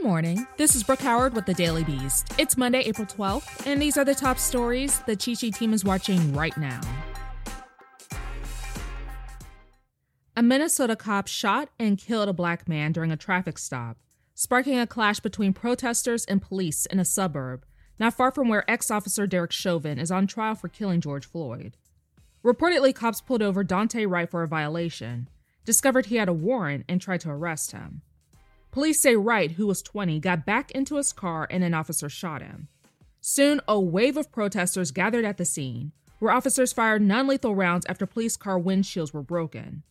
Good morning. This is Brooke Howard with the Daily Beast. It's Monday, April 12th, and these are the top stories the Cheat Sheet team is watching right now. A Minnesota cop shot and killed a black man during a traffic stop, sparking a clash between protesters and police in a suburb not far from where ex officer Derek Chauvin is on trial for killing George Floyd. Reportedly, cops pulled over Daunte Wright for a violation, discovered he had a warrant, and tried to arrest him. Police say Wright, who was 20, got back into his car and an officer shot him. Soon, a wave of protesters gathered at the scene, where officers fired non lethal rounds after police car windshields were broken.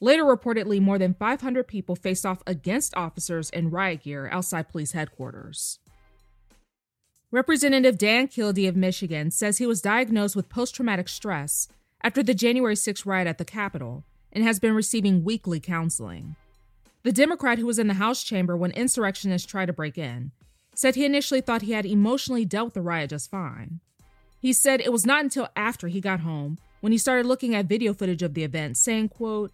Later, reportedly, more than 500 people faced off against officers in riot gear outside police headquarters. Representative Dan Kildee of Michigan says he was diagnosed with post traumatic stress after the January 6 riot at the Capitol and has been receiving weekly counseling. The Democrat who was in the House chamber when insurrectionists tried to break in said he initially thought he had emotionally dealt with the riot just fine. He said it was not until after he got home when he started looking at video footage of the event, saying, quote,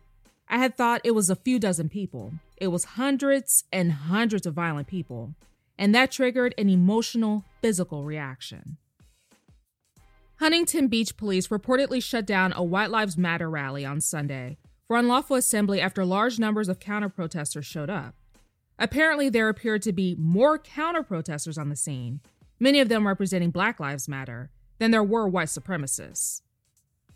I had thought it was a few dozen people. It was hundreds and hundreds of violent people. And that triggered an emotional, physical reaction. Huntington Beach police reportedly shut down a White Lives Matter rally on Sunday for unlawful assembly after large numbers of counter protesters showed up. Apparently, there appeared to be more counter protesters on the scene, many of them representing Black Lives Matter, than there were white supremacists.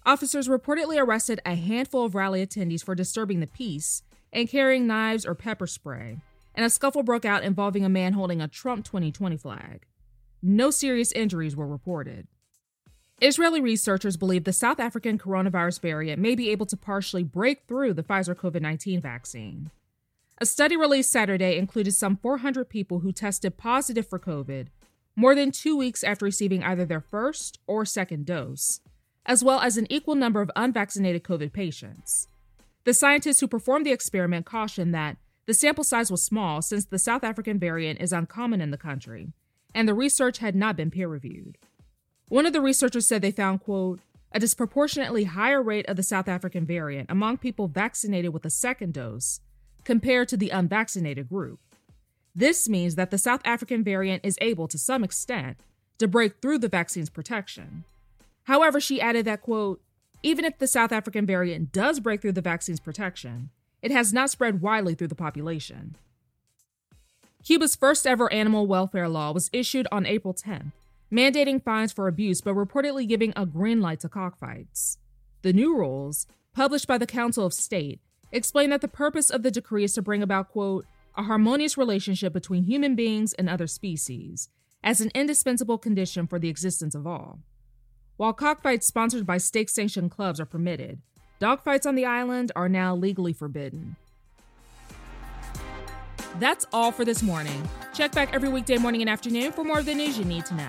Officers reportedly arrested a handful of rally attendees for disturbing the peace and carrying knives or pepper spray, and a scuffle broke out involving a man holding a Trump 2020 flag. No serious injuries were reported. Israeli researchers believe the South African coronavirus variant may be able to partially break through the Pfizer COVID 19 vaccine. A study released Saturday included some 400 people who tested positive for COVID more than two weeks after receiving either their first or second dose, as well as an equal number of unvaccinated COVID patients. The scientists who performed the experiment cautioned that the sample size was small since the South African variant is uncommon in the country, and the research had not been peer reviewed. One of the researchers said they found, quote, a disproportionately higher rate of the South African variant among people vaccinated with a second dose compared to the unvaccinated group. This means that the South African variant is able, to some extent, to break through the vaccine's protection. However, she added that, quote, even if the South African variant does break through the vaccine's protection, it has not spread widely through the population. Cuba's first ever animal welfare law was issued on April 10th mandating fines for abuse but reportedly giving a green light to cockfights. The new rules, published by the Council of State, explain that the purpose of the decree is to bring about, quote, a harmonious relationship between human beings and other species, as an indispensable condition for the existence of all. While cockfights sponsored by state sanctioned clubs are permitted, dogfights on the island are now legally forbidden. That's all for this morning. Check back every weekday morning and afternoon for more of the news you need to know.